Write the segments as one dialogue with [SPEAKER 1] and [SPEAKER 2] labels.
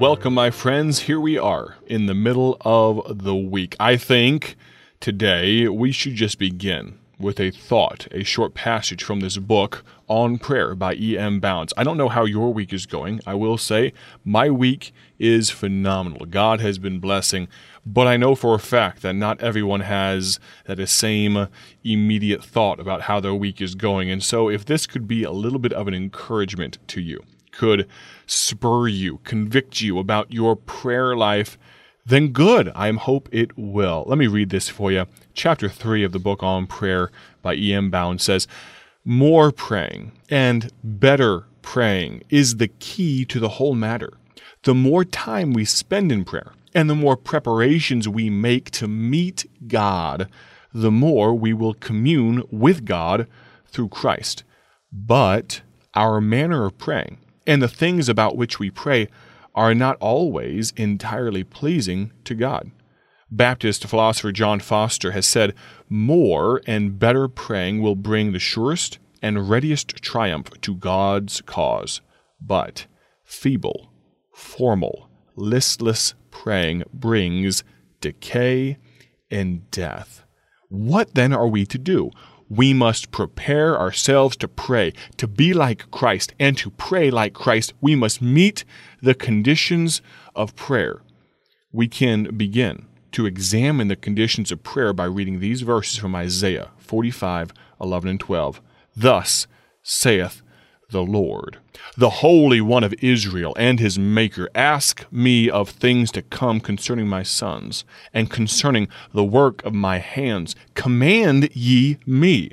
[SPEAKER 1] Welcome, my friends. Here we are in the middle of the week. I think today we should just begin with a thought, a short passage from this book on prayer by E.M. Bounds. I don't know how your week is going. I will say my week is phenomenal. God has been blessing, but I know for a fact that not everyone has that same immediate thought about how their week is going. And so if this could be a little bit of an encouragement to you, could spur you, convict you about your prayer life, then good. I hope it will. Let me read this for you. Chapter 3 of the book on prayer by E.M. Bounds says, More praying and better praying is the key to the whole matter. The more time we spend in prayer and the more preparations we make to meet God, the more we will commune with God through Christ. But our manner of praying and the things about which we pray are not always entirely pleasing to God. Baptist philosopher John Foster has said, More and better praying will bring the surest and readiest triumph to God's cause. But feeble, formal, listless praying brings decay and death. What then are we to do? We must prepare ourselves to pray, to be like Christ, and to pray like Christ. We must meet the conditions of prayer. We can begin to examine the conditions of prayer by reading these verses from Isaiah 45 11 and 12. Thus saith the Lord, the Holy One of Israel and his Maker, ask me of things to come concerning my sons, and concerning the work of my hands. Command ye me.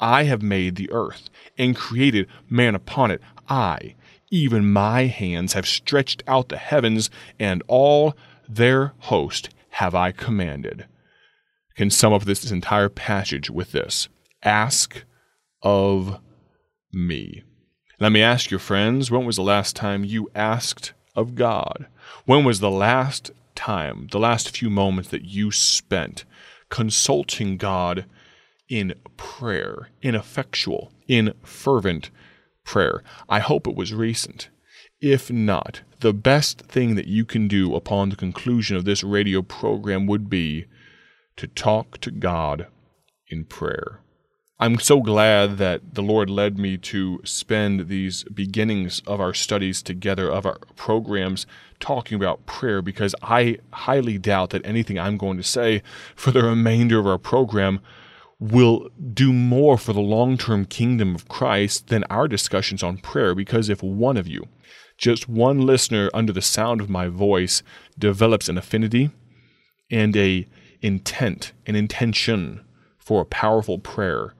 [SPEAKER 1] I have made the earth, and created man upon it. I, even my hands, have stretched out the heavens, and all their host have I commanded. Can sum up this entire passage with this Ask of me. Let me ask you, friends, when was the last time you asked of God? When was the last time, the last few moments that you spent consulting God in prayer, in effectual, in fervent prayer? I hope it was recent. If not, the best thing that you can do upon the conclusion of this radio program would be to talk to God in prayer. I'm so glad that the Lord led me to spend these beginnings of our studies together, of our programs, talking about prayer, because I highly doubt that anything I'm going to say for the remainder of our program will do more for the long term kingdom of Christ than our discussions on prayer. Because if one of you, just one listener under the sound of my voice, develops an affinity and a intent, an intention for a powerful prayer,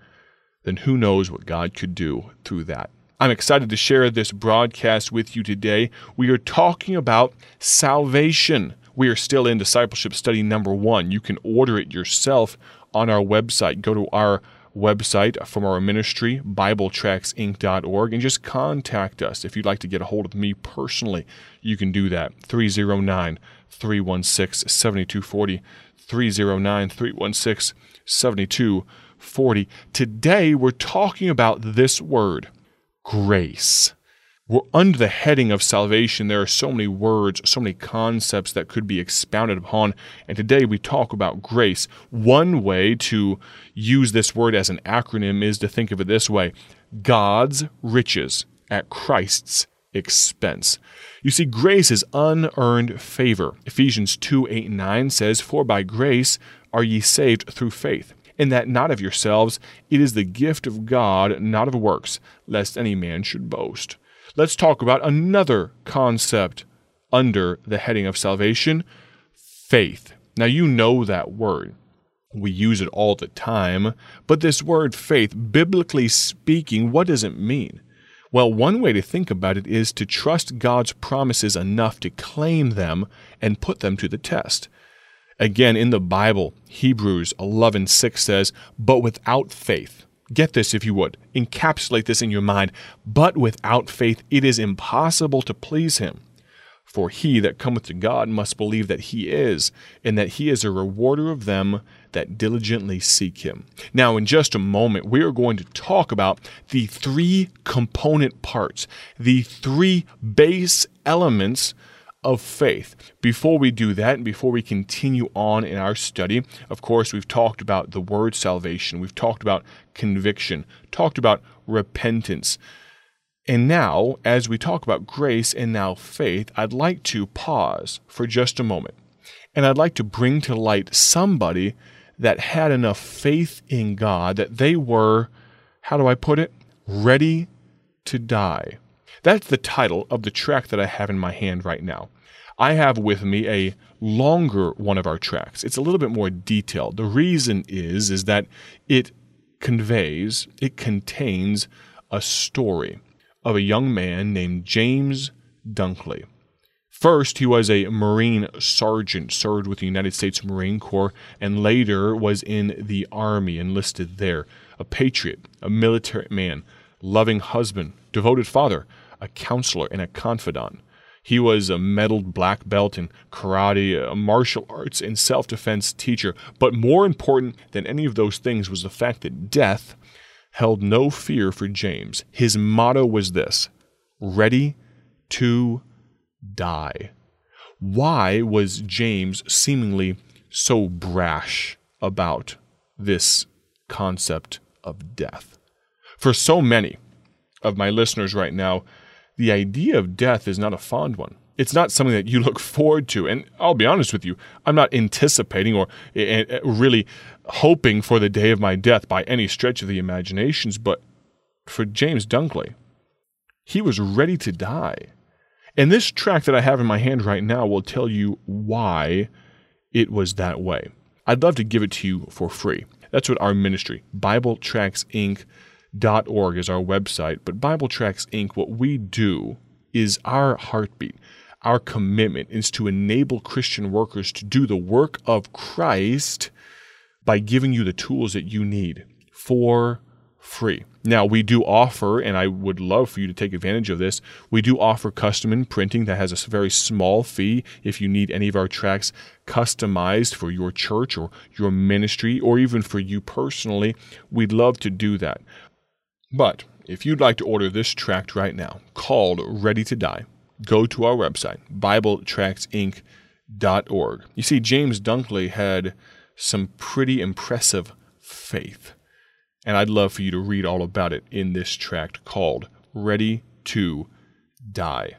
[SPEAKER 1] then who knows what God could do through that. I'm excited to share this broadcast with you today. We are talking about salvation. We are still in discipleship study number one. You can order it yourself on our website. Go to our website from our ministry, BibleTractsInc.org, and just contact us. If you'd like to get a hold of me personally, you can do that. 309 316 7240. 309 316 7240. 40. Today, we're talking about this word, grace. We're under the heading of salvation. There are so many words, so many concepts that could be expounded upon. And today we talk about grace. One way to use this word as an acronym is to think of it this way God's riches at Christ's expense. You see, grace is unearned favor. Ephesians 2 8 and 9 says, For by grace are ye saved through faith and that not of yourselves, it is the gift of God, not of works, lest any man should boast. Let's talk about another concept under the heading of salvation faith. Now, you know that word. We use it all the time, but this word faith, biblically speaking, what does it mean? Well, one way to think about it is to trust God's promises enough to claim them and put them to the test. Again, in the Bible, Hebrews 11:6 says, "But without faith, get this if you would, encapsulate this in your mind, but without faith it is impossible to please him. For he that cometh to God must believe that he is, and that he is a rewarder of them that diligently seek him." Now, in just a moment, we are going to talk about the three component parts, the three base elements of faith. Before we do that, and before we continue on in our study, of course, we've talked about the word salvation, we've talked about conviction, talked about repentance. And now, as we talk about grace and now faith, I'd like to pause for just a moment. And I'd like to bring to light somebody that had enough faith in God that they were, how do I put it, ready to die. That's the title of the track that I have in my hand right now. I have with me a longer one of our tracks. It's a little bit more detailed. The reason is is that it conveys, it contains a story of a young man named James Dunkley. First, he was a Marine sergeant, served with the United States Marine Corps, and later was in the Army, enlisted there. A patriot, a military man, loving husband, devoted father, a counselor, and a confidant. He was a medaled black belt in karate, a martial arts, and self defense teacher. But more important than any of those things was the fact that death held no fear for James. His motto was this ready to die. Why was James seemingly so brash about this concept of death? For so many of my listeners right now, the idea of death is not a fond one. It's not something that you look forward to. And I'll be honest with you, I'm not anticipating or eh, eh, really hoping for the day of my death by any stretch of the imaginations. But for James Dunkley, he was ready to die. And this track that I have in my hand right now will tell you why it was that way. I'd love to give it to you for free. That's what our ministry, BibleTractsInc.org is our website. But Bible Tracts Inc., what we do is our heartbeat. Our commitment is to enable Christian workers to do the work of Christ by giving you the tools that you need for free. Now, we do offer, and I would love for you to take advantage of this, we do offer custom imprinting that has a very small fee if you need any of our tracks customized for your church or your ministry or even for you personally. We'd love to do that. But if you'd like to order this tract right now called Ready to Die, go to our website, BibleTractsInc.org. You see, James Dunkley had some pretty impressive faith and I'd love for you to read all about it in this tract called Ready to Die.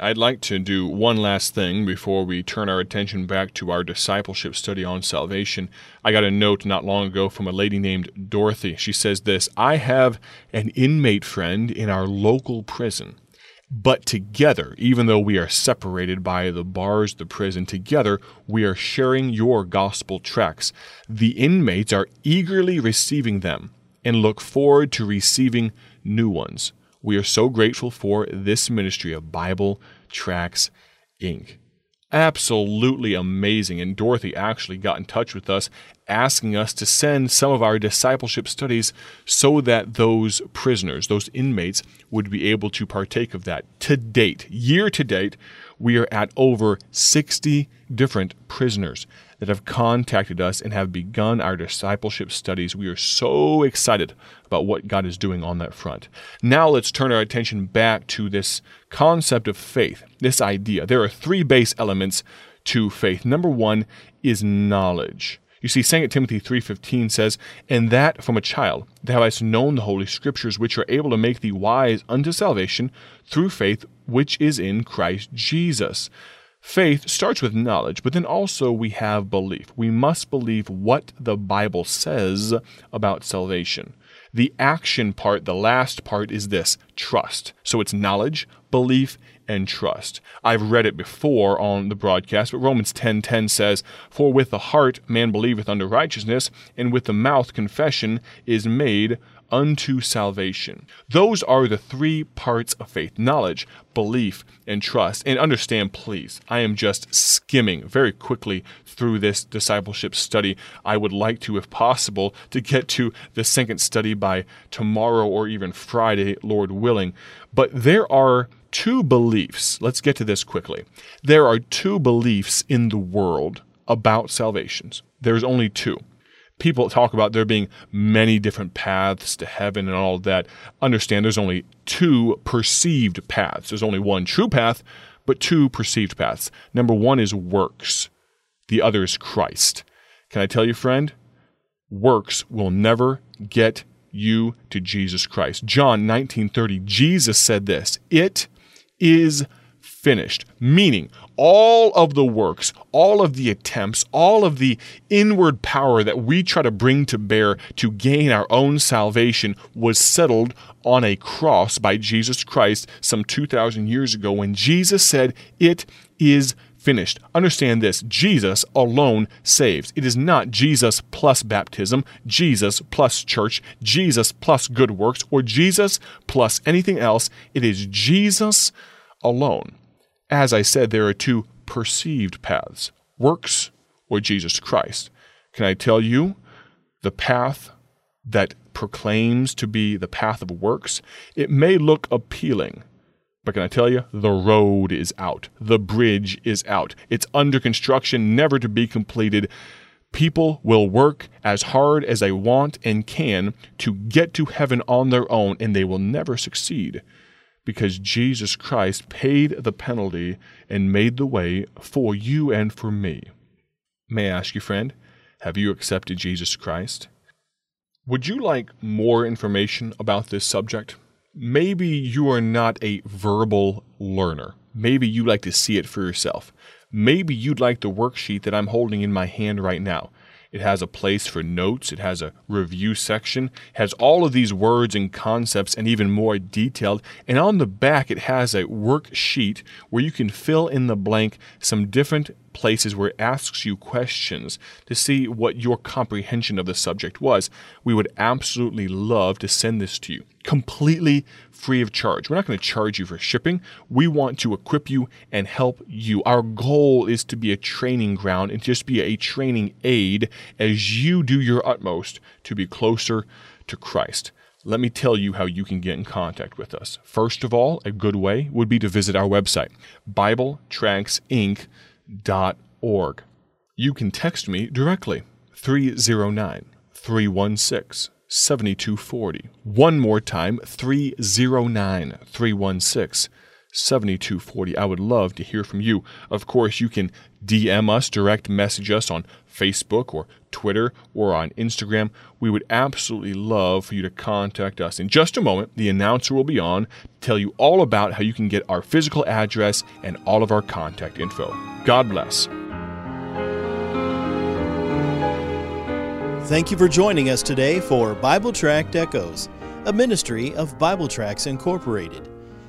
[SPEAKER 1] I'd like to do one last thing before we turn our attention back to our discipleship study on salvation. I got a note not long ago from a lady named Dorothy. She says this I have an inmate friend in our local prison. But together, even though we are separated by the bars the prison, together we are sharing your gospel tracts. The inmates are eagerly receiving them and look forward to receiving new ones. We are so grateful for this ministry of Bible Tracts Inc. Absolutely amazing. And Dorothy actually got in touch with us asking us to send some of our discipleship studies so that those prisoners, those inmates, would be able to partake of that. To date, year to date, we are at over 60 different prisoners that have contacted us and have begun our discipleship studies. We are so excited about what God is doing on that front. Now let's turn our attention back to this concept of faith, this idea. There are three base elements to faith. Number one is knowledge. You see, 2 Timothy 3.15 says, And that from a child thou hast known the holy scriptures, which are able to make thee wise unto salvation through faith which is in Christ Jesus. Faith starts with knowledge, but then also we have belief. We must believe what the Bible says about salvation. The action part, the last part, is this trust. So it's knowledge, belief, and trust. I've read it before on the broadcast, but Romans 10:10 10, says, "For with the heart man believeth unto righteousness, and with the mouth confession is made unto salvation. Those are the three parts of faith knowledge, belief, and trust. And understand, please, I am just skimming very quickly through this discipleship study. I would like to, if possible, to get to the second study by tomorrow or even Friday, Lord willing. But there are two beliefs. Let's get to this quickly. There are two beliefs in the world about salvations. There's only two people talk about there being many different paths to heaven and all that. Understand there's only two perceived paths. There's only one true path, but two perceived paths. Number one is works, the other is Christ. Can I tell you, friend? Works will never get you to Jesus Christ. John 19:30 Jesus said this, "It is finished." Meaning, all of the works, all of the attempts, all of the inward power that we try to bring to bear to gain our own salvation was settled on a cross by Jesus Christ some 2,000 years ago when Jesus said, It is finished. Understand this Jesus alone saves. It is not Jesus plus baptism, Jesus plus church, Jesus plus good works, or Jesus plus anything else. It is Jesus alone. As I said, there are two perceived paths works or Jesus Christ. Can I tell you the path that proclaims to be the path of works? It may look appealing, but can I tell you, the road is out. The bridge is out. It's under construction, never to be completed. People will work as hard as they want and can to get to heaven on their own, and they will never succeed because Jesus Christ paid the penalty and made the way for you and for me. May I ask you, friend, have you accepted Jesus Christ? Would you like more information about this subject? Maybe you are not a verbal learner. Maybe you like to see it for yourself. Maybe you'd like the worksheet that I'm holding in my hand right now. It has a place for notes. It has a review section. It has all of these words and concepts and even more detailed. And on the back, it has a worksheet where you can fill in the blank some different places where it asks you questions to see what your comprehension of the subject was. We would absolutely love to send this to you completely free of charge. We're not going to charge you for shipping. We want to equip you and help you. Our goal is to be a training ground and just be a training aid as you do your utmost to be closer to Christ. Let me tell you how you can get in contact with us. First of all, a good way would be to visit our website, BibleTractsInc.org. You can text me directly, 309 316 7240. One more time, 309 316 7240. I would love to hear from you. Of course, you can DM us, direct message us on Facebook or Twitter or on Instagram. We would absolutely love for you to contact us. In just a moment, the announcer will be on to tell you all about how you can get our physical address and all of our contact info. God bless.
[SPEAKER 2] Thank you for joining us today for Bible Tract Echoes, a ministry of Bible Tracts Incorporated.